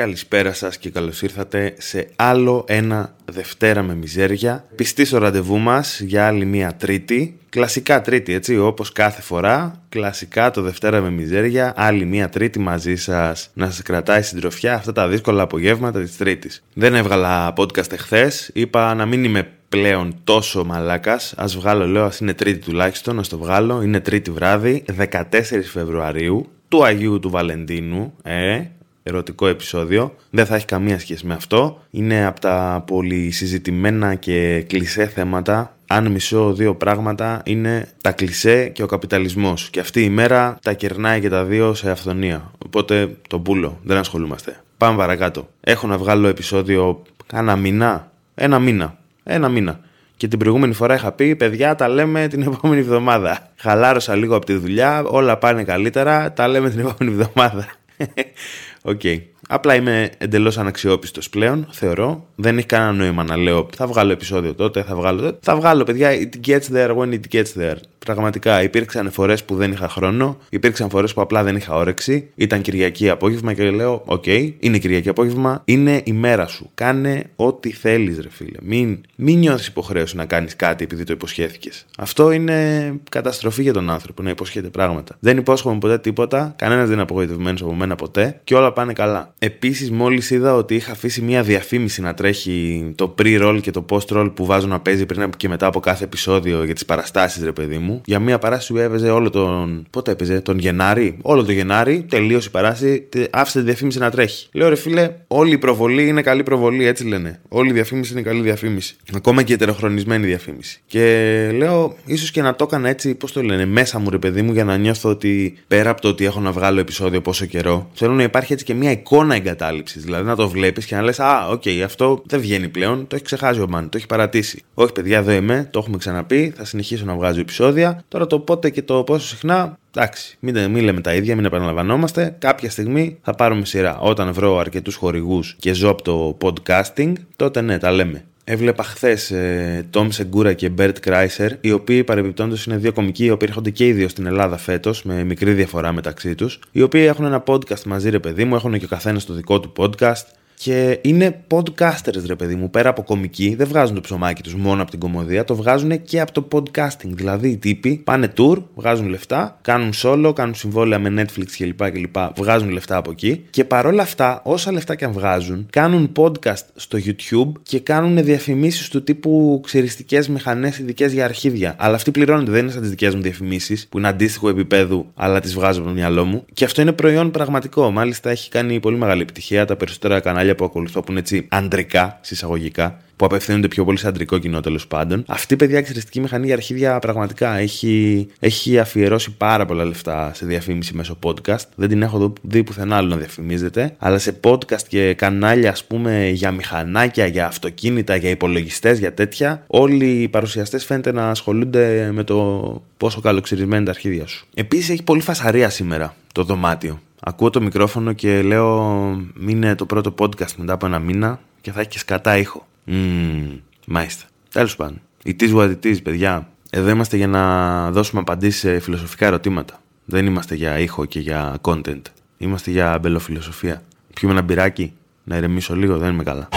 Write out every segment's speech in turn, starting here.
Καλησπέρα σας και καλώς ήρθατε σε άλλο ένα Δευτέρα με μιζέρια. Πιστή στο ραντεβού μας για άλλη μία Τρίτη. Κλασικά Τρίτη, έτσι, όπως κάθε φορά. Κλασικά το Δευτέρα με μιζέρια, άλλη μία Τρίτη μαζί σας να σας κρατάει συντροφιά αυτά τα δύσκολα απογεύματα της Τρίτης. Δεν έβγαλα podcast εχθές, είπα να μην είμαι πλέον τόσο μαλάκας. Ας βγάλω, λέω, ας είναι Τρίτη τουλάχιστον, να το βγάλω. Είναι Τρίτη βράδυ, 14 Φεβρουαρίου, του Αγίου του Βαλεντίνου, ε, ερωτικό επεισόδιο. Δεν θα έχει καμία σχέση με αυτό. Είναι από τα πολύ συζητημένα και κλισέ θέματα. Αν μισώ δύο πράγματα είναι τα κλισέ και ο καπιταλισμός. Και αυτή η μέρα τα κερνάει και τα δύο σε αυθονία. Οπότε το πουλο, δεν ασχολούμαστε. Πάμε παρακάτω. Έχω να βγάλω επεισόδιο κάνα μήνα; Ένα μήνα. Ένα μήνα. Και την προηγούμενη φορά είχα πει, παιδιά, τα λέμε την επόμενη εβδομάδα. Χαλάρωσα λίγο από τη δουλειά, όλα πάνε καλύτερα, τα λέμε την επόμενη εβδομάδα. OK. Okay. Απλά είμαι εντελώς αναξιόπιστος πλέον, θεωρώ. Δεν έχει κανένα νόημα να λέω θα βγάλω επεισόδιο τότε, θα βγάλω τότε. Θα βγάλω, παιδιά, it gets there when it gets there. Πραγματικά υπήρξαν φορές που δεν είχα χρόνο, υπήρξαν φορές που απλά δεν είχα όρεξη. Ήταν Κυριακή απόγευμα και λέω: OK, okay, είναι Κυριακή απόγευμα, είναι η μέρα σου. Κάνε ό,τι θέλεις, ρε φίλε. Μην, μην νιώθεις υποχρέωση να κάνεις κάτι επειδή το υποσχέθηκες. Αυτό είναι καταστροφή για τον άνθρωπο να υποσχέται πράγματα. Δεν υπόσχομαι ποτέ τίποτα, κανένας δεν είναι απογοητευμένος από μένα ποτέ και όλα πάνε καλά. Επίσης, μόλις είδα ότι είχα αφήσει μια διαφήμιση να τρέχει το pre-roll και το post-roll που βάζω να παίζει πριν και μετά από κάθε επεισόδιο για τις παραστάσεις, ρε παιδί μου. Για μια παράσταση που έπαιζε όλο τον. Πότε έπαιζε, τον Γενάρη. Όλο τον Γενάρη, τελείωσε η παράσταση, άφησε τη διαφήμιση να τρέχει. Λέω ρε φίλε, όλη η προβολή είναι καλή προβολή, έτσι λένε. Όλη η διαφήμιση είναι καλή διαφήμιση. Ακόμα και η ετεροχρονισμένη διαφήμιση. Και λέω, ίσως και να το έκανα έτσι, πώς το λένε, μέσα μου ρε παιδί μου, για να νιώθω ότι πέρα από το ότι έχω να βγάλω επεισόδιο πόσο καιρό, θέλω να υπάρχει έτσι και μια εικόνα εγκατάλειψης. Δηλαδή να το βλέπεις και να λες: Α, OK, okay, αυτό δεν βγαίνει πλέον, το έχει ξεχάσει ο man, το έχει παρατήσει. Όχι, παιδιά, εδώ είμαι, το έχουμε ξαναπεί, θα συνεχίσω να βγάζω επεισόδια. Τώρα το πότε και το πόσο συχνά, εντάξει, μην, μην λέμε τα ίδια, μην επαναλαμβανόμαστε. Κάποια στιγμή θα πάρουμε σειρά. Όταν βρω αρκετούς χορηγούς και ζω από το podcasting, τότε ναι, τα λέμε. Έβλεπα χθες ε, Tom Segura και Bert Kreiser, οι οποίοι παρεμπιπτόντως είναι δύο κομικοί, οι οποίοι έρχονται και οι δύο στην Ελλάδα φέτος, με μικρή διαφορά μεταξύ τους, οι οποίοι έχουν ένα podcast μαζί, ρε παιδί μου, έχουν και ο καθένας το δικό του podcast. Και είναι podcasters, ρε παιδί μου. Πέρα από κομική, δεν βγάζουν το ψωμάκι τους μόνο από την κομμωδία, το βγάζουν και από το podcasting. Δηλαδή οι τύποι πάνε tour, βγάζουν λεφτά, κάνουν solo, κάνουν συμβόλαια με Netflix κλπ. κλπ βγάζουν λεφτά από εκεί. Και παρόλα αυτά, όσα λεφτά και αν βγάζουν, κάνουν podcast στο YouTube και κάνουν διαφημίσεις του τύπου ξεριστικές μηχανές ειδικές για αρχίδια. Αλλά αυτοί πληρώνονται, δεν είναι σαν τις δικές μου διαφημίσεις, που είναι αντίστοιχο επίπεδου, αλλά τις βγάζω από το μυαλό μου. Και αυτό είναι προϊόν πραγματικό. Μάλιστα έχει κάνει πολύ μεγάλη επιτυχία. Τα περισσότερα κανάλια που ακολουθώ που είναι έτσι αντρικά, συσσαγωγικά, που απευθύνονται πιο πολύ σε αντρικό κοινό τέλος πάντων. Αυτή η παιδιά εξαιρετική μηχανή για αρχίδια πραγματικά έχει, έχει αφιερώσει πάρα πολλά λεφτά σε διαφήμιση μέσω podcast. Δεν την έχω δει πουθενά άλλο να διαφημίζεται. Αλλά σε podcast και κανάλια, ας πούμε, για μηχανάκια, για αυτοκίνητα, για υπολογιστές, για τέτοια, όλοι οι παρουσιαστές φαίνεται να ασχολούνται με το πόσο καλοξυρισμένη τα αρχίδια σου. Επίσης έχει πολύ φασαρία σήμερα το δωμάτιο. Ακούω το μικρόφωνο και λέω είναι το πρώτο podcast μετά από ένα μήνα και θα έχεις και σκατά ήχο. Mm, μάλιστα. Τέλος πάντων. Η is what it is, παιδιά. Εδώ είμαστε για να δώσουμε απαντήσεις σε φιλοσοφικά ερωτήματα. Δεν είμαστε για ήχο και για content. Είμαστε για μπελοφιλοσοφία. Πιούμε ένα μπυράκι, να ηρεμήσω λίγο, δεν είμαι καλά.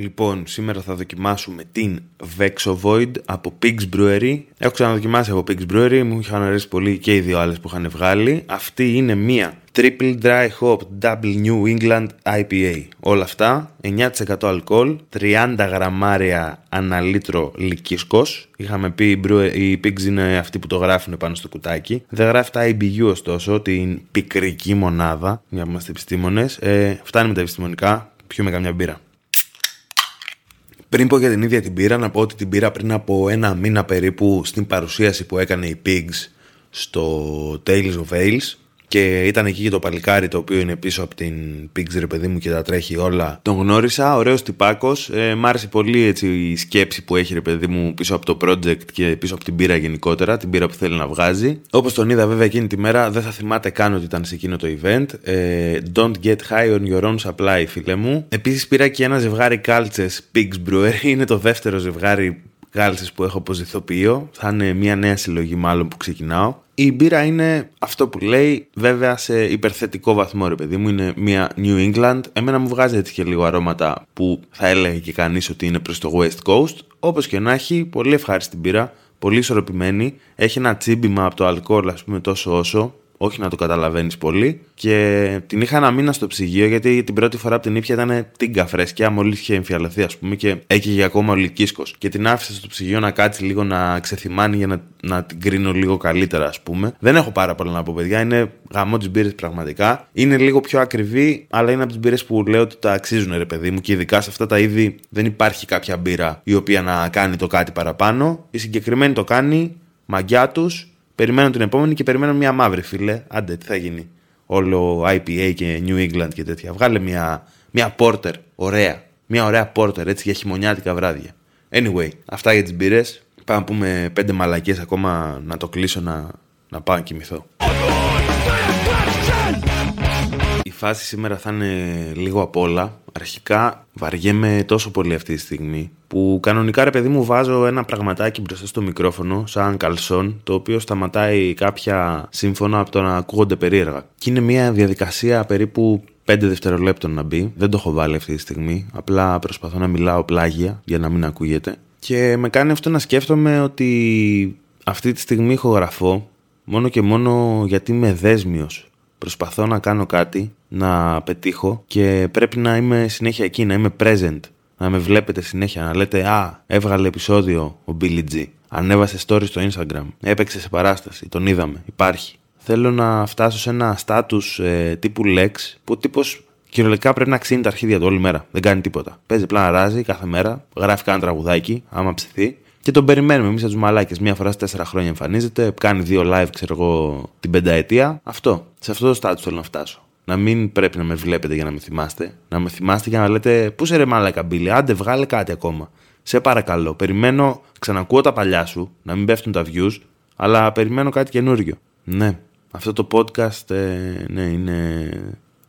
Λοιπόν, σήμερα θα δοκιμάσουμε την Vexo Void από Pigs Brewery. Έχω ξαναδοκιμάσει από Pigs Brewery, μου είχαν αρέσει πολύ και οι δύο άλλες που είχαν βγάλει. Αυτή είναι μία Triple Dry Hop Double New England IPA. Όλα αυτά, 9% αλκοόλ, 30 γραμμάρια ανά λίτρο λυκίσκος. Είχαμε πει οι Pigs είναι αυτοί που το γράφουν πάνω στο κουτάκι. Δεν γράφει τα IBU ωστόσο, την πικρική μονάδα, μια που είμαστε επιστήμονες. Ε, φτάνει με τα επιστημονικά, πιούμε καμιά μπύρα. Πριν πω για την ίδια την πύρα, να πω ότι την πήρα πριν από ένα μήνα περίπου στην παρουσίαση που έκανε η Pigs στο Tales of Ales και ήταν εκεί και το παλικάρι το οποίο είναι πίσω από την Pigs ρε παιδί μου και τα τρέχει όλα. Τον γνώρισα, ωραίος τυπάκος. Ε, μ' άρεσε πολύ έτσι, η σκέψη που έχει ρε παιδί μου πίσω από το project και πίσω από την πύρα γενικότερα, την πύρα που θέλει να βγάζει. Όπως τον είδα βέβαια εκείνη τη μέρα, δεν θα θυμάται καν ότι ήταν σε εκείνο το event. Ε, don't get high on your own supply, φίλε μου. Επίσης πήρα και ένα ζευγάρι κάλτσες Pigs Brewery, είναι το δεύτερο ζευγάρι κάλτσες που έχω αποζηθοποιείο. Θα είναι μια νέα συλλογή μάλλον που ξεκινάω. Η μπύρα είναι αυτό που λέει, βέβαια σε υπερθετικό βαθμό, ρε παιδί μου. Είναι μια New England. Εμένα μου βγάζει έτσι και λίγο αρώματα που θα έλεγε και κανείς ότι είναι προς το West Coast. Όπως και να έχει, πολύ ευχάριστη μπύρα. Πολύ ισορροπημένη. Έχει ένα τσίμπημα από το αλκοόλ, ας πούμε, τόσο όσο όχι να το καταλαβαίνεις πολύ. Και την είχα ένα μήνα στο ψυγείο γιατί την πρώτη φορά που την ήπια ήταν τίγκα φρέσκια, μόλις είχε εμφιαλωθεί, ας πούμε, και έκαιγε ακόμα ο λυκίσκο. Και την άφησα στο ψυγείο να κάτσει λίγο να ξεθυμάνει για να, να την κρίνω λίγο καλύτερα, ας πούμε. Δεν έχω πάρα πολλά να πω, παιδιά. Είναι γαμό της μπύρες πραγματικά. Είναι λίγο πιο ακριβή, αλλά είναι από τις μπύρες που λέω ότι τα αξίζουν, ρε παιδί μου. Και ειδικά σε αυτά τα είδη δεν υπάρχει κάποια μπύρα η οποία να κάνει το κάτι παραπάνω. Η συγκεκριμένη το κάνει, μαγιά τους Περιμένω την επόμενη και περιμένω μια μαύρη, φίλε. Άντε, τι θα γίνει. Όλο IPA και New England και τέτοια. Βγάλε μια, μια porter. Ωραία. Μια ωραία porter έτσι για χειμωνιάτικα βράδια. Anyway, αυτά για τις μπύρες. Πάμε να πούμε πέντε μαλακίε ακόμα να το κλείσω να, να πάω να κοιμηθώ. Η φάση σήμερα θα είναι λίγο απ' όλα. Αρχικά βαριέμαι τόσο πολύ αυτή τη στιγμή που κανονικά ρε παιδί μου βάζω ένα πραγματάκι μπροστά στο μικρόφωνο σαν καλσόν το οποίο σταματάει κάποια σύμφωνα από το να ακούγονται περίεργα. Και είναι μια διαδικασία περίπου 5 δευτερολέπτων να μπει. Δεν το έχω βάλει αυτή τη στιγμή. Απλά προσπαθώ να μιλάω πλάγια για να μην ακούγεται. Και με κάνει αυτό να σκέφτομαι ότι αυτή τη στιγμή ηχογραφώ μόνο και μόνο γιατί είμαι δέσμιος προσπαθώ να κάνω κάτι, να πετύχω και πρέπει να είμαι συνέχεια εκεί, να είμαι present. Να με βλέπετε συνέχεια, να λέτε Α, έβγαλε επεισόδιο ο Billy G. Ανέβασε story στο Instagram. Έπαιξε σε παράσταση. Τον είδαμε. Υπάρχει. Θέλω να φτάσω σε ένα status ε, τύπου Lex που ο τύπος κυριολεκτικά πρέπει να ξύνει τα αρχίδια του όλη μέρα. Δεν κάνει τίποτα. Παίζει απλά ράζει κάθε μέρα, γράφει κάνα τραγουδάκι, άμα ψηθεί και τον περιμένουμε εμείς από τους μαλάκες. Μία φορά σε τέσσερα χρόνια εμφανίζεται, κάνει δύο live, ξέρω εγώ, την πενταετία. Αυτό. Σε αυτό το στάτου θέλω να φτάσω. Να μην πρέπει να με βλέπετε για να με θυμάστε. Να με θυμάστε για να λέτε Πού σε ρε μαλάκα μπίλη, άντε βγάλε κάτι ακόμα. Σε παρακαλώ, περιμένω, ξανακούω τα παλιά σου, να μην πέφτουν τα views, αλλά περιμένω κάτι καινούριο. Ναι, αυτό το podcast ε, ναι, είναι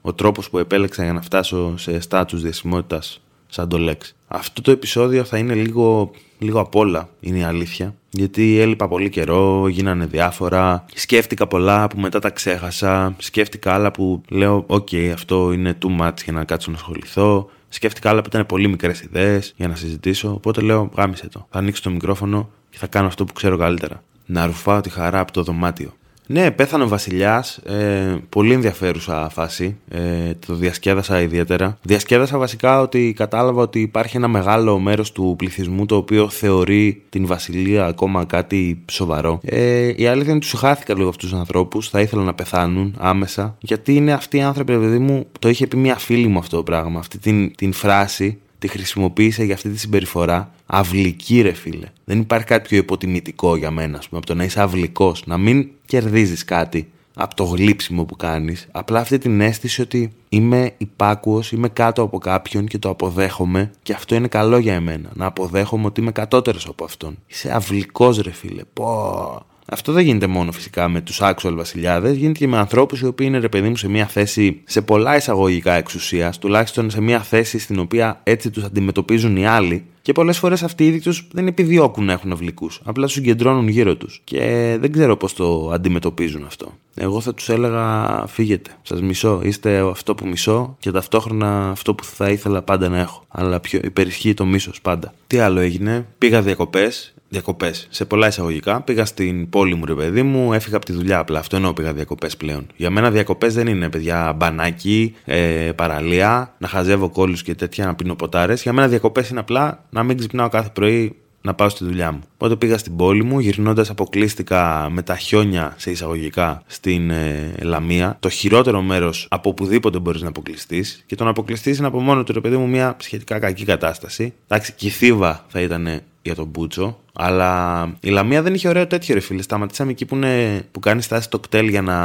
ο τρόπος που επέλεξα για να φτάσω σε στάτους διασημότητας σαν το Lex. Αυτό το επεισόδιο θα είναι λίγο, λίγο απ' όλα, είναι η αλήθεια. Γιατί έλειπα πολύ καιρό, γίνανε διάφορα. Σκέφτηκα πολλά που μετά τα ξέχασα. Σκέφτηκα άλλα που λέω: Οκ, αυτό είναι too much για να κάτσω να ασχοληθώ. Σκέφτηκα άλλα που ήταν πολύ μικρές ιδέες για να συζητήσω. Οπότε λέω: Γάμισε το. Θα ανοίξω το μικρόφωνο και θα κάνω αυτό που ξέρω καλύτερα. Να ρουφάω τη χαρά από το δωμάτιο. Ναι, πέθανε ο Βασιλιάς. Ε, πολύ ενδιαφέρουσα φάση. Ε, το διασκέδασα ιδιαίτερα. Διασκέδασα βασικά ότι κατάλαβα ότι υπάρχει ένα μεγάλο μέρος του πληθυσμού το οποίο θεωρεί την Βασιλεία ακόμα κάτι σοβαρό. Ε, η αλήθεια είναι ότι τους χάθηκα λίγο αυτούς τους ανθρώπους. Θα ήθελα να πεθάνουν άμεσα. Γιατί είναι αυτοί οι άνθρωποι, παιδί μου, το είχε πει μια φίλη μου αυτό το πράγμα. Αυτή την, την φράση τη χρησιμοποίησε για αυτή τη συμπεριφορά. Αυλική, ρε φίλε. Δεν υπάρχει κάτι πιο υποτιμητικό για μένα, ας πούμε, από το να είσαι αυλικός, να μην κερδίζεις κάτι από το γλύψιμο που κάνεις. Απλά αυτή την αίσθηση ότι είμαι υπάκουος, είμαι κάτω από κάποιον και το αποδέχομαι και αυτό είναι καλό για εμένα. Να αποδέχομαι ότι είμαι κατώτερος από αυτόν. Είσαι αυλικός, ρε φίλε. Πω. Αυτό δεν γίνεται μόνο φυσικά με τους actual βασιλιάδες, γίνεται και με ανθρώπους οι οποίοι είναι ρε παιδί μου σε μια θέση σε πολλά εισαγωγικά εξουσία, τουλάχιστον σε μια θέση στην οποία έτσι τους αντιμετωπίζουν οι άλλοι. Και πολλές φορές αυτοί οι ίδιοι τους δεν επιδιώκουν να έχουν αυλικού. Απλά τους συγκεντρώνουν γύρω τους. Και δεν ξέρω πώς το αντιμετωπίζουν αυτό. Εγώ θα τους έλεγα: Φύγετε. Σας μισώ. Είστε αυτό που μισώ και ταυτόχρονα αυτό που θα ήθελα πάντα να έχω. Αλλά πιο υπερισχύει το μίσος πάντα. Τι άλλο έγινε. Πήγα διακοπές διακοπές. Σε πολλά εισαγωγικά. Πήγα στην πόλη μου, ρε παιδί μου, έφυγα από τη δουλειά απλά. Αυτό εννοώ πήγα διακοπές πλέον. Για μένα διακοπές δεν είναι, παιδιά, μπανάκι, ε, παραλία, να χαζεύω κόλλους και τέτοια, να πίνω ποτάρες. Για μένα διακοπές είναι απλά να μην ξυπνάω κάθε πρωί να πάω στη δουλειά μου. Οπότε πήγα στην πόλη μου, γυρνώντας αποκλείστηκα με τα χιόνια σε εισαγωγικά στην ε, Λαμία. Το χειρότερο μέρος από οπουδήποτε μπορείς να αποκλειστείς. Και το να αποκλειστείς είναι από μόνο του, ρε παιδί μου, μια σχετικά κακή κατάσταση. Εντάξει, και η Θήβα θα ήταν για τον Μπούτσο. Αλλά η Λαμία δεν είχε ωραίο τέτοιο ρε φίλε. Σταματήσαμε εκεί που, είναι, που κάνεις στάση το κτέλ για να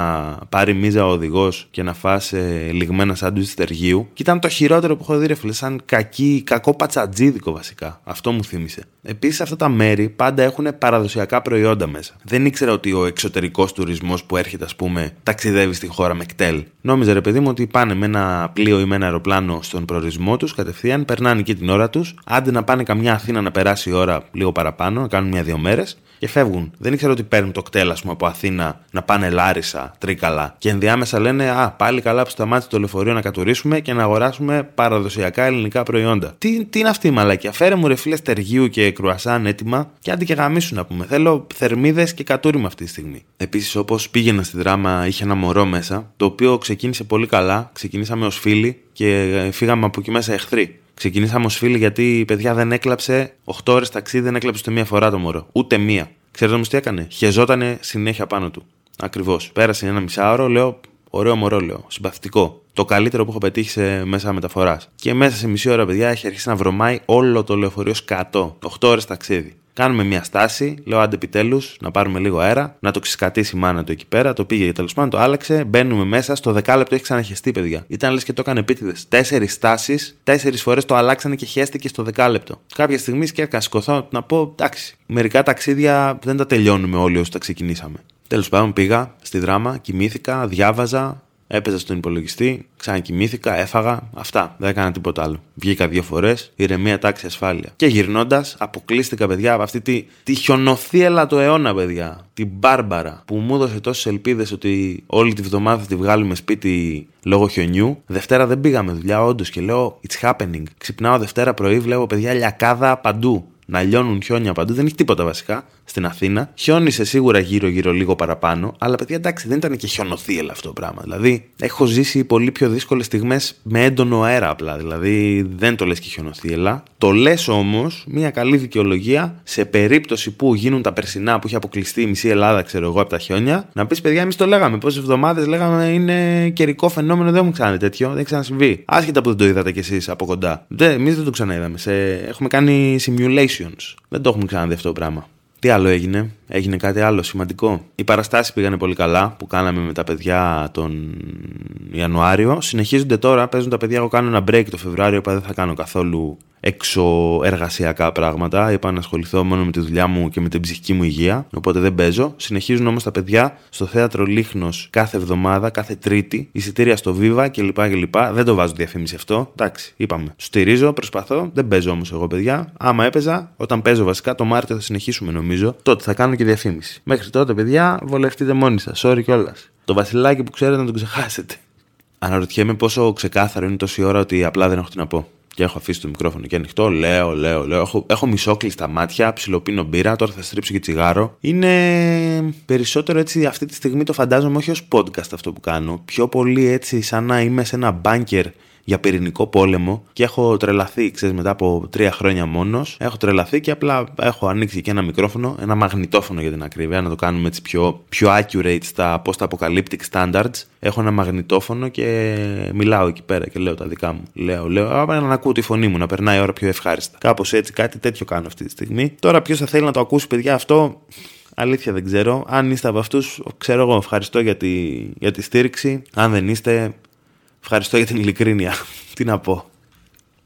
πάρει μίζα ο οδηγός και να φάσει ε, λιγμένα σάντουιτς τεργίου. Και ήταν το χειρότερο που έχω δει ρε φίλε. Σαν κακή, κακό πατσατζίδικο βασικά. Αυτό μου θύμισε. Επίσης αυτά τα μέρη πάντα έχουν παραδοσιακά προϊόντα μέσα. Δεν ήξερα ότι ο εξωτερικός τουρισμός που έρχεται, ας πούμε, ταξιδεύει στη χώρα με κτέλ. Νόμιζα ρε παιδί μου ότι πάνε με ένα πλοίο ή με ένα αεροπλάνο στον προορισμό τους κατευθείαν, περνάνε εκεί την ώρα τους. Άντε να πάνε καμιά Αθήνα να περάσει η ώρα λίγο παραπάνω πάνω, να κάνουν μια-δύο μέρες και φεύγουν. Δεν ήξερα ότι παίρνουν το κτέλ, πούμε, από Αθήνα να πάνε Λάρισα, Τρίκαλα. Και ενδιάμεσα λένε Α, πάλι καλά που σταμάτησε το λεωφορείο να κατουρίσουμε και να αγοράσουμε παραδοσιακά ελληνικά προϊόντα. Τι, τι είναι αυτή η μαλακία; Φέρε μου ρε φίλε στεργίου και κρουασάν έτοιμα και άντε και γαμίσου να πούμε. Θέλω θερμίδες και κατούριμα αυτή τη στιγμή. Επίσης, όπως πήγαινα στη δράμα, είχε ένα μωρό μέσα, το οποίο ξεκίνησε πολύ καλά. Ξεκινήσαμε ως φίλοι και φύγαμε από εκεί μέσα εχθροί. Ξεκινήσαμε ως φίλοι γιατί η παιδιά δεν έκλαψε 8 ώρες ταξίδι, δεν έκλαψε ούτε μία φορά το μωρό. Ούτε μία. Ξέρετε όμως τι έκανε; Χεζότανε συνέχεια πάνω του. Ακριβώς. Πέρασε ένα μισάωρο, λέω, ωραίο μωρό, λέω. Συμπαθητικό. Το καλύτερο που έχω πετύχει σε μέσα μεταφοράς. Και μέσα σε μισή ώρα, παιδιά, έχει αρχίσει να βρωμάει όλο το λεωφορείο σκατό. 8 ώρες ταξίδι. Κάνουμε μια στάση, λέω άντε επιτέλους να πάρουμε λίγο αέρα, να το ξεσκατήσει η μάνα του εκεί πέρα. Το πήγε τέλος πάντων, το άλλαξε. Μπαίνουμε μέσα, στο δεκάλεπτο έχει ξαναχεστεί, παιδιά. Ήταν λες και το έκανε επίτηδες. Τέσσερις στάσεις, τέσσερις φορές το αλλάξανε και χέστηκε στο δεκάλεπτο. Κάποια στιγμή και σηκωθώ να πω εντάξει, μερικά ταξίδια δεν τα τελειώνουμε όλοι όσο τα ξεκινήσαμε. Τέλος πάντων πήγα στη δράμα, κοιμήθηκα, διάβαζα, Έπαιζα στον υπολογιστή, ξανακοιμήθηκα, έφαγα. Αυτά. Δεν έκανα τίποτα άλλο. Βγήκα δύο φορές, ηρεμία τάξη ασφάλεια. Και γυρνώντας, αποκλείστηκα, παιδιά, από αυτή τη, τη χιονοθύελα του αιώνα, παιδιά. Την μπάρμπαρα που μου έδωσε τόσες ελπίδες ότι όλη τη βδομάδα θα τη βγάλουμε σπίτι λόγω χιονιού. Δευτέρα δεν πήγαμε δουλειά, όντως και λέω It's happening. Ξυπνάω Δευτέρα πρωί, βλέπω παιδιά λιακάδα παντού να λιώνουν χιόνια παντού. Δεν έχει τίποτα βασικά στην Αθήνα. Χιόνισε σίγουρα γύρω-γύρω λίγο παραπάνω, αλλά παιδιά εντάξει δεν ήταν και χιονοθύελα αυτό το πράγμα. Δηλαδή έχω ζήσει πολύ πιο δύσκολες στιγμές με έντονο αέρα απλά. Δηλαδή δεν το λες και χιονοθύελα. Το λες όμως μια καλή δικαιολογία σε περίπτωση που γίνουν τα περσινά που έχει αποκλειστεί η μισή Ελλάδα, ξέρω εγώ, από τα χιόνια, να πεις παιδιά, εμείς το λέγαμε. Πόσες εβδομάδες λέγαμε είναι καιρικό φαινόμενο, δεν μου ξανά τέτοιο, δεν ξανασυμβεί. Άσχετα που δεν το είδατε κι εσείς από κοντά. Εμείς δεν το ξαναείδαμε. Σε... Έχουμε κάνει simulations. Δεν το έχουμε ξαναδεί αυτό το πράγμα. Τι άλλο έγινε, έγινε κάτι άλλο σημαντικό. Οι παραστάσεις πήγανε πολύ καλά που κάναμε με τα παιδιά τον Ιανουάριο. Συνεχίζονται τώρα, παίζουν τα παιδιά. Εγώ κάνω ένα break το Φεβρουάριο, που δεν θα κάνω καθόλου εξωεργασιακά πράγματα. Είπα να ασχοληθώ μόνο με τη δουλειά μου και με την ψυχική μου υγεία. Οπότε δεν παίζω. Συνεχίζουν όμως τα παιδιά στο θέατρο Λίχνος κάθε εβδομάδα, κάθε Τρίτη. Εισιτήρια στο Viva κλπ. κλπ. Δεν το βάζω διαφήμιση αυτό. Εντάξει, είπαμε. Στηρίζω, προσπαθώ. Δεν παίζω όμως εγώ, παιδιά. Άμα έπαιζα, όταν παίζω βασικά το Μάρτιο θα συνεχίσουμε νομίζω. Τότε θα κάνω και διαφήμιση. Μέχρι τότε, παιδιά, βολευτείτε μόνοι σας. Sorry κιόλας. Το βασιλάκι που ξέρετε να τον ξεχάσετε. Αναρωτιέμαι πόσο ξεκάθαρο είναι τόση ώρα ότι απλά δεν έχω τι να πω και έχω αφήσει το μικρόφωνο και ανοιχτό, λέω, λέω, λέω. Έχω, έχω μισόκλειστα μάτια, ψιλοπίνω μπύρα, τώρα θα στρίψω και τσιγάρο. Είναι περισσότερο έτσι αυτή τη στιγμή το φαντάζομαι όχι ως podcast αυτό που κάνω. Πιο πολύ έτσι σαν να είμαι σε ένα μπάνκερ για πυρηνικό πόλεμο και έχω τρελαθεί, ξέρεις, μετά από τρία χρόνια μόνος. Έχω τρελαθεί και απλά έχω ανοίξει και ένα μικρόφωνο, ένα μαγνητόφωνο για την ακρίβεια, να το κάνουμε έτσι πιο, πιο accurate στα post-apocalyptic standards. Έχω ένα μαγνητόφωνο και μιλάω εκεί πέρα και λέω τα δικά μου. Λέω, λέω, να ακούω τη φωνή μου, να περνάει η ώρα πιο ευχάριστα. Κάπως έτσι, κάτι τέτοιο κάνω αυτή τη στιγμή. Τώρα, ποιος θα θέλει να το ακούσει, παιδιά, αυτό Αλήθεια δεν ξέρω. Αν είστε από αυτούς, ξέρω εγώ, ευχαριστώ για τη, για τη στήριξη. Αν δεν είστε, Ευχαριστώ για την ειλικρίνεια. Τι να πω.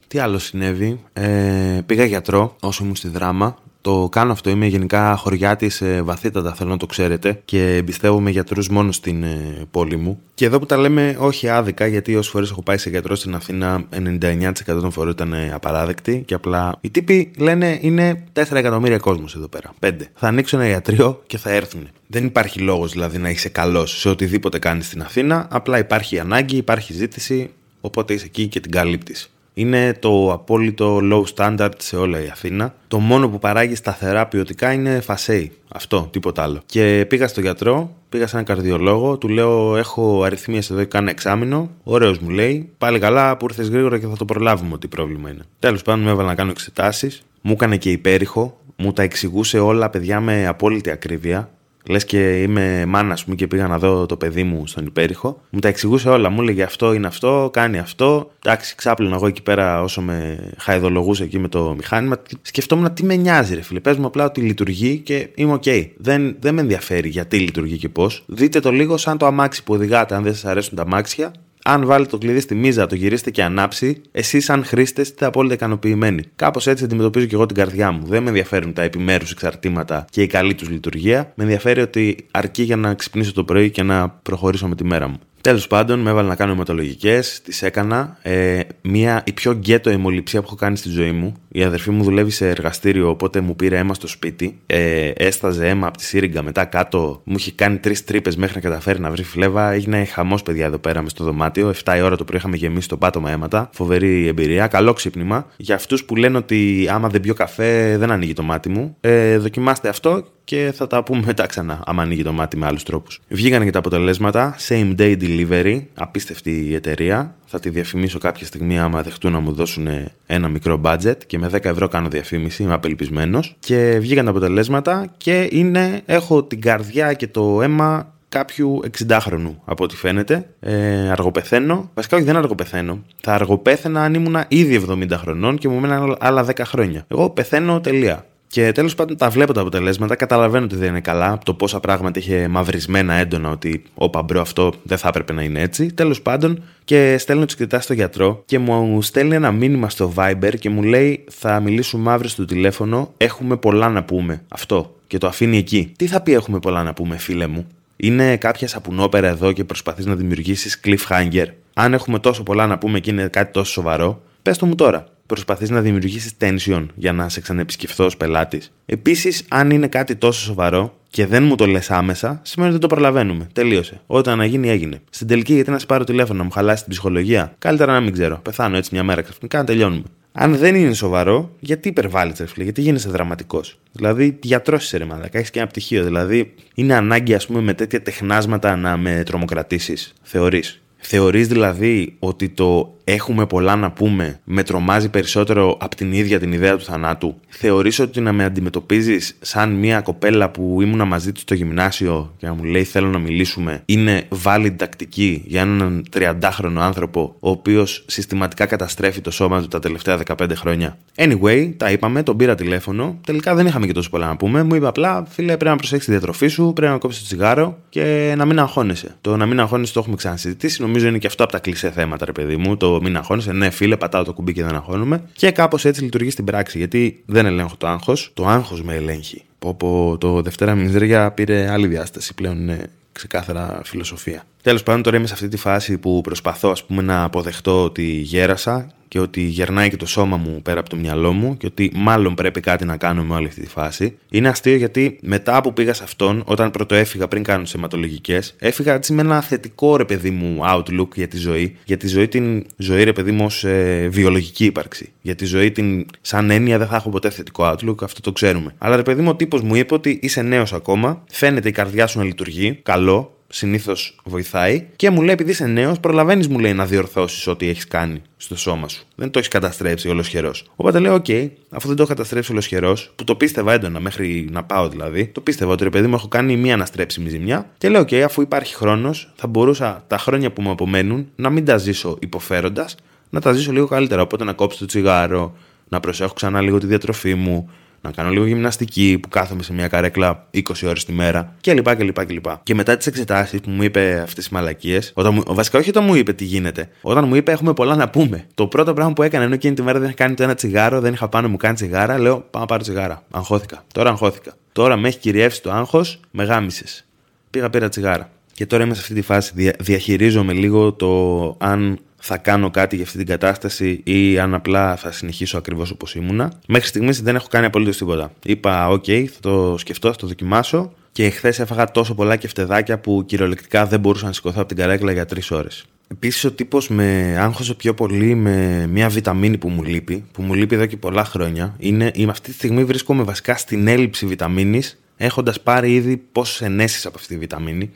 Τι άλλο συνέβη. Ε, πήγα γιατρό όσο ήμουν στη δράμα. Το κάνω αυτό. Είμαι γενικά χωριάτη ε, βαθύτατα, θέλω να το ξέρετε. Και εμπιστεύομαι γιατρούς μόνος στην ε, πόλη μου. Και εδώ που τα λέμε, όχι άδικα, γιατί όσες φορές έχω πάει σε γιατρό στην Αθήνα, 99% των φορών ήταν ε, απαράδεκτη. Και απλά οι τύποι λένε είναι 4 εκατομμύρια κόσμος εδώ πέρα. 5. Θα ανοίξω ένα ιατρείο και θα έρθουν. Δεν υπάρχει λόγος δηλαδή να είσαι καλός σε οτιδήποτε κάνεις στην Αθήνα. Απλά υπάρχει ανάγκη, υπάρχει ζήτηση. Οπότε είσαι εκεί και την καλύπτεις. Είναι το απόλυτο low standard σε όλα η Αθήνα. Το μόνο που παράγει σταθερά ποιοτικά είναι φασέι. Αυτό, τίποτα άλλο. Και πήγα στο γιατρό, πήγα σε έναν καρδιολόγο, του λέω: Έχω αριθμίες εδώ και κάνω εξάμεινο. Ωραίος μου λέει: Πάλι καλά που ήρθες γρήγορα και θα το προλάβουμε ότι πρόβλημα είναι. Τέλος πάντων, με έβαλα να κάνω εξετάσεις. Μου έκανε και υπέρηχο. Μου τα εξηγούσε όλα, παιδιά, με απόλυτη ακρίβεια. Λες και είμαι μάνα, πούμε, και πήγα να δω το παιδί μου στον υπέρηχο. Μου τα εξηγούσε όλα. Μου έλεγε αυτό είναι αυτό, κάνει αυτό. Εντάξει, ξάπλωνα εγώ εκεί πέρα όσο με χαϊδολογούσε εκεί με το μηχάνημα. Σκεφτόμουν τι με νοιάζει, ρε φίλε. Πες μου απλά ότι λειτουργεί και είμαι OK. Okay. Δεν, δεν με ενδιαφέρει γιατί λειτουργεί και πώς. Δείτε το λίγο σαν το αμάξι που οδηγάτε, αν δεν σας αρέσουν τα αμάξια αν βάλετε το κλειδί στη μίζα, το γυρίσετε και ανάψει, εσείς σαν χρήστες είστε απόλυτα ικανοποιημένοι. Κάπως έτσι αντιμετωπίζω και εγώ την καρδιά μου. Δεν με ενδιαφέρουν τα επιμέρους εξαρτήματα και η καλή τους λειτουργία. Με ενδιαφέρει ότι αρκεί για να ξυπνήσω το πρωί και να προχωρήσω με τη μέρα μου. Τέλος πάντων, με έβαλε να κάνω αιματολογικές, τις έκανα. Ε, μια, η πιο γκέτο αιμοληψία που έχω κάνει στη ζωή μου. Η αδερφή μου δουλεύει σε εργαστήριο, οπότε μου πήρε αίμα στο σπίτι. Ε, έσταζε αίμα από τη σύριγγα μετά κάτω. Μου είχε κάνει τρεις τρύπες μέχρι να καταφέρει να βρει φλέβα. Έγινε χαμός, παιδιά, εδώ πέρα μες στο δωμάτιο. 7 η ώρα το πρωί είχαμε γεμίσει το πάτωμα αίματα. Φοβερή εμπειρία. Καλό ξύπνημα. Για αυτούς που λένε ότι άμα δεν πιω καφέ δεν ανοίγει το μάτι μου. Ε, δοκιμάστε αυτό και θα τα πούμε μετά ξανά, άμα ανοίγει το μάτι με άλλους τρόπους. Βγήκαν και τα αποτελέσματα. Same day delivery, απίστευτη η εταιρεία. Θα τη διαφημίσω κάποια στιγμή άμα δεχτούν να μου δώσουν ένα μικρό budget και με 10 ευρώ κάνω διαφήμιση, είμαι απελπισμένος. Και βγήκαν τα αποτελέσματα και είναι, έχω την καρδιά και το αίμα κάποιου 60χρονου από ό,τι φαίνεται. Ε, αργοπεθαίνω. Βασικά, όχι, δεν αργοπεθαίνω. Θα αργοπέθαινα αν ήμουν ήδη 70 χρονών και μου μέναν άλλα 10 χρόνια. Εγώ πεθαίνω τελεία. Και τέλος πάντων τα βλέπω τα αποτελέσματα, καταλαβαίνω ότι δεν είναι καλά. Από το πόσα πράγματα είχε μαυρισμένα έντονα ότι ο παμπρό αυτό δεν θα έπρεπε να είναι έτσι. Τέλος πάντων, και στέλνω τις κριτάς στο γιατρό και μου στέλνει ένα μήνυμα στο Viber και μου λέει Θα μιλήσουμε αύριο στο τηλέφωνο. Έχουμε πολλά να πούμε. Αυτό. Και το αφήνει εκεί. Τι θα πει Έχουμε πολλά να πούμε, φίλε μου. Είναι κάποια σαπουνόπερα εδώ και προσπαθείς να δημιουργήσεις cliffhanger. Αν έχουμε τόσο πολλά να πούμε και είναι κάτι τόσο σοβαρό, πες το μου τώρα προσπαθείς να δημιουργήσεις tension για να σε ξαναεπισκεφθώ ως πελάτης. Επίσης, αν είναι κάτι τόσο σοβαρό και δεν μου το λες άμεσα, σημαίνει ότι το προλαβαίνουμε. Τελείωσε. Όταν να γίνει, έγινε. Στην τελική, γιατί να σε πάρω τηλέφωνο να μου χαλάσεις την ψυχολογία; Καλύτερα να μην ξέρω. Πεθάνω έτσι μια μέρα ξαφνικά να τελειώνουμε. Αν δεν είναι σοβαρό, γιατί υπερβάλλεις, ρε φίλε, γιατί γίνεσαι δραματικός; Δηλαδή, γιατρός είσαι ρε μαλάκα, έχεις και ένα πτυχίο. Δηλαδή, είναι ανάγκη, ας πούμε, με τέτοια τεχνάσματα να με τρομοκρατήσεις. Θεωρείς. Θεωρείς δηλαδή ότι το έχουμε πολλά να πούμε με τρομάζει περισσότερο από την ίδια την ιδέα του θανάτου. Θεωρείς ότι να με αντιμετωπίζεις σαν μια κοπέλα που ήμουνα μαζί του στο γυμνάσιο και να μου λέει θέλω να μιλήσουμε είναι valid τακτική για έναν 30χρονο άνθρωπο ο οποίος συστηματικά καταστρέφει το σώμα του τα τελευταία 15 χρόνια. Anyway, τα είπαμε, τον πήρα τηλέφωνο. Τελικά δεν είχαμε και τόσο πολλά να πούμε. Μου είπε απλά, φίλε, πρέπει να προσέξεις τη διατροφή σου, πρέπει να κόψεις το τσιγάρο και να μην αγχώνεσαι. Το να μην αγχώνεσαι το έχουμε ξανασυζητήσει. Νομίζω είναι και αυτό από τα κλεισέ θέματα, ρε παιδί μου. Το μην αγχώνεσαι. Ναι, φίλε, πατάω το κουμπί και δεν αγχώνομαι. Και κάπως έτσι λειτουργεί στην πράξη. Γιατί δεν ελέγχω το άγχος, το άγχος με ελέγχει. Πω, το Δευτέρα Μιζέρια πήρε άλλη διάσταση πλέον. Είναι ξεκάθαρα φιλοσοφία. Τέλος πάντων, τώρα είμαι σε αυτή τη φάση που προσπαθώ ας πούμε, να αποδεχτώ ότι γέρασα και ότι γερνάει και το σώμα μου πέρα από το μυαλό μου και ότι μάλλον πρέπει κάτι να κάνω με όλη αυτή τη φάση. Είναι αστείο γιατί μετά που πήγα σε αυτόν, όταν πρώτο έφυγα πριν κάνω τις αιματολογικές, έφυγα έτσι με ένα θετικό ρε παιδί μου outlook για τη ζωή. Για τη ζωή, την ζωή ρε παιδί μου ως ε, βιολογική ύπαρξη. Για τη ζωή την σαν έννοια δεν θα έχω ποτέ θετικό outlook, αυτό το ξέρουμε. Αλλά ρε παιδί μου ο τύπος μου είπε ότι είσαι νέος ακόμα, φαίνεται η καρδιά σου να λειτουργεί, καλό, συνήθως βοηθάει και μου λέει: Επειδή είσαι νέος, προλαβαίνεις, μου λέει, να διορθώσεις ό,τι έχεις κάνει στο σώμα σου. Δεν το έχεις καταστρέψει ολοσχερώς. Οπότε λέω: OK, okay, αφού δεν το έχω καταστρέψει ολοσχερώς, που το πίστευα έντονα μέχρι να πάω δηλαδή, το πίστευα ότι ρε παιδί μου έχω κάνει μη αναστρέψιμη ζημιά. Και λέω: Οκ, okay, αφού υπάρχει χρόνος, θα μπορούσα τα χρόνια που μου απομένουν να μην τα ζήσω υποφέροντας, να τα ζήσω λίγο καλύτερα. Οπότε να κόψω το τσιγάρο, να προσέχω ξανά λίγο τη διατροφή μου, να κάνω λίγο γυμναστική που κάθομαι σε μια καρέκλα 20 ώρες τη μέρα κλπ. κλπ, κλπ. Και μετά τις εξετάσεις που μου είπε αυτές τις μαλακίες, όταν βασικά όχι όταν μου είπε τι γίνεται, όταν μου είπε έχουμε πολλά να πούμε. Το πρώτο πράγμα που έκανε ενώ εκείνη τη μέρα δεν είχα κάνει το ένα τσιγάρο, δεν είχα πάνω μου κάνει τσιγάρα, λέω πάω να πάρω τσιγάρα. Αγχώθηκα. Τώρα αγχώθηκα. Τώρα με έχει κυριεύσει το άγχος, με γάμισες. Πήγα πήρα τσιγάρα. Και τώρα είμαι σε αυτή τη φάση. διαχειρίζομαι λίγο το αν θα κάνω κάτι για αυτή την κατάσταση ή αν απλά θα συνεχίσω ακριβώς όπως ήμουνα. Μέχρι στιγμής δεν έχω κάνει απολύτως τίποτα. Είπα, OK, θα το σκεφτώ, θα το δοκιμάσω. Και χθες έφαγα τόσο πολλά κεφτεδάκια που κυριολεκτικά δεν μπορούσα να σηκωθώ από την καρέκλα για τρεις ώρες. Επίσης, ο τύπος με άγχωσε πιο πολύ με μια βιταμίνη που μου λείπει, που μου λείπει εδώ και πολλά χρόνια. Είναι, είμαι αυτή τη στιγμή βρίσκομαι βασικά στην έλλειψη βιταμίνης, έχοντας πάρει ήδη πόσες ενέσεις από αυτή τη βιταμίνη.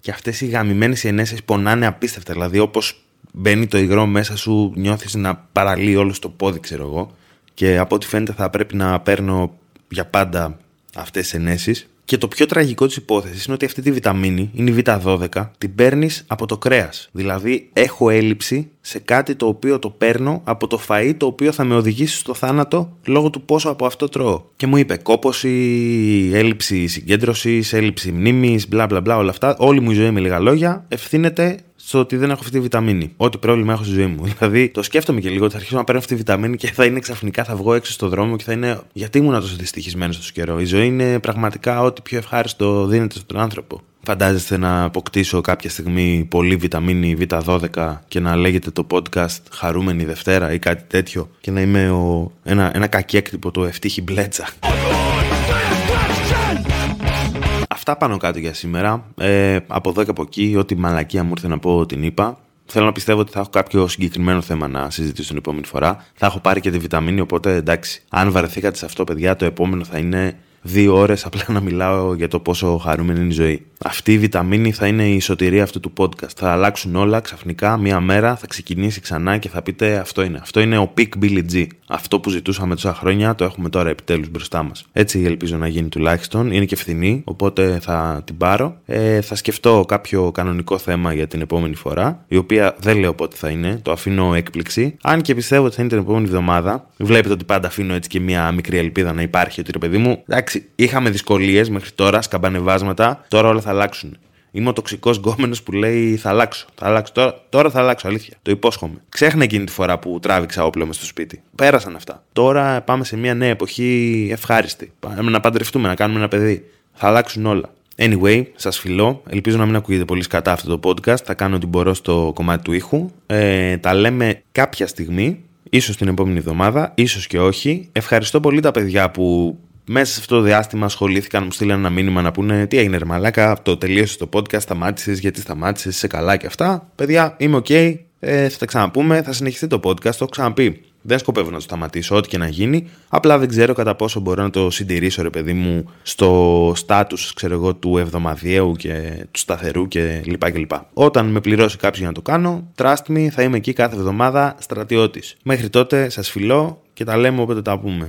Και αυτές οι γαμημένες ενέσεις πονάνε απίστευτα. Δηλαδή, όπως μπαίνει το υγρό μέσα σου, νιώθεις να παραλύει όλο το πόδι, ξέρω εγώ. Και από ό,τι φαίνεται θα πρέπει να παίρνω για πάντα αυτές τις ενέσεις. Και το πιο τραγικό της υπόθεσης είναι ότι αυτή τη βιταμίνη, είναι η Β12, την παίρνεις από το κρέας. Δηλαδή, έχω έλλειψη σε κάτι το οποίο το παίρνω από το φαΐ το οποίο θα με οδηγήσει στο θάνατο λόγω του πόσο από αυτό τρώω. Και μου είπε κόποση, έλλειψη συγκέντρωσης, έλλειψη μνήμης, μπλα μπλα μπλα όλα αυτά. Όλη μου η ζωή με λίγα λόγια ευθύνεται στο ότι δεν έχω αυτή τη βιταμίνη. Ό,τι πρόβλημα έχω στη ζωή μου. Δηλαδή, το σκέφτομαι και λίγο ότι θα αρχίσω να παίρνω αυτή τη βιταμίνη και θα είναι ξαφνικά, θα βγω έξω στο δρόμο και θα είναι. Γιατί ήμουν τόσο δυστυχισμένος τόσο καιρό; Η ζωή είναι πραγματικά ό,τι πιο ευχάριστο δίνεται στον άνθρωπο. Φαντάζεστε να αποκτήσω κάποια στιγμή πολύ βιταμίνη Β12 και να λέγεται το podcast Χαρούμενη Δευτέρα ή κάτι τέτοιο και να είμαι ο, ένα, ένα κακέκτυπο το ευτύχη μπλέτσα. Αυτά πάνω κάτω για σήμερα. Ε, από εδώ και από εκεί, ό,τι μαλακία μου ήρθε να πω την είπα. Θέλω να πιστεύω ότι θα έχω κάποιο συγκεκριμένο θέμα να συζητήσω την επόμενη φορά. Θα έχω πάρει και τη βιταμίνη, οπότε εντάξει. Αν βαρεθήκατε σε αυτό, παιδιά, το επόμενο θα είναι δύο ώρες απλά να μιλάω για το πόσο χαρούμενη είναι η ζωή. Αυτή η βιταμίνη θα είναι η σωτηρία αυτού του podcast. Θα αλλάξουν όλα ξαφνικά, μία μέρα θα ξεκινήσει ξανά και θα πείτε αυτό είναι. Αυτό είναι ο Peak Billy G. Αυτό που ζητούσαμε τόσα χρόνια το έχουμε τώρα επιτέλους μπροστά μας. Έτσι ελπίζω να γίνει τουλάχιστον. Είναι και φθηνή, οπότε θα την πάρω. Ε, θα σκεφτώ κάποιο κανονικό θέμα για την επόμενη φορά, η οποία δεν λέω πότε θα είναι, το αφήνω έκπληξη. Αν και πιστεύω ότι θα είναι την επόμενη εβδομάδα, βλέπετε ότι πάντα αφήνω έτσι και μία μικρή ελπίδα να υπάρχει ότι ρε παιδί μου, εντάξει, είχαμε δυσκολίες μέχρι τώρα, σκαμπανεβάσματα, τώρα όλα θα αλλάξουν. Είμαι ο τοξικός γκόμενος που λέει θα αλλάξω. Θα αλλάξω. Τώρα, τώρα θα αλλάξω, αλήθεια. Το υπόσχομαι. Ξέχνα εκείνη τη φορά που τράβηξα όπλο μες στο σπίτι. Πέρασαν αυτά. Τώρα πάμε σε μια νέα εποχή ευχάριστη. Πάμε να παντρευτούμε, να κάνουμε ένα παιδί. Θα αλλάξουν όλα. Anyway, σας φιλώ. Ελπίζω να μην ακούγεται πολύ σκατά αυτό το podcast. Θα κάνω ό,τι μπορώ στο κομμάτι του ήχου. Ε, τα λέμε κάποια στιγμή. Ίσως την επόμενη εβδομάδα, ίσως και όχι. Ευχαριστώ πολύ τα παιδιά που μέσα σε αυτό το διάστημα ασχολήθηκαν, μου στείλαν ένα μήνυμα να πούνε τι έγινε ρε μαλάκα, το τελείωσε το podcast, σταμάτησες, γιατί σταμάτησες, είσαι καλά και αυτά. Παιδιά, είμαι OK, okay, ε, θα τα ξαναπούμε, θα συνεχιστεί το podcast, το έχω ξαναπεί. Δεν σκοπεύω να το σταματήσω, ό,τι και να γίνει. Απλά δεν ξέρω κατά πόσο μπορώ να το συντηρήσω, ρε παιδί μου, στο στάτου, ξέρω εγώ, του εβδομαδιαίου και του σταθερού κλπ. κλπ. Όταν με πληρώσει κάποιος για να το κάνω, trust me, θα είμαι εκεί κάθε εβδομάδα στρατιώτης. Μέχρι τότε σας φιλώ και τα λέμε όποτε τα πούμε.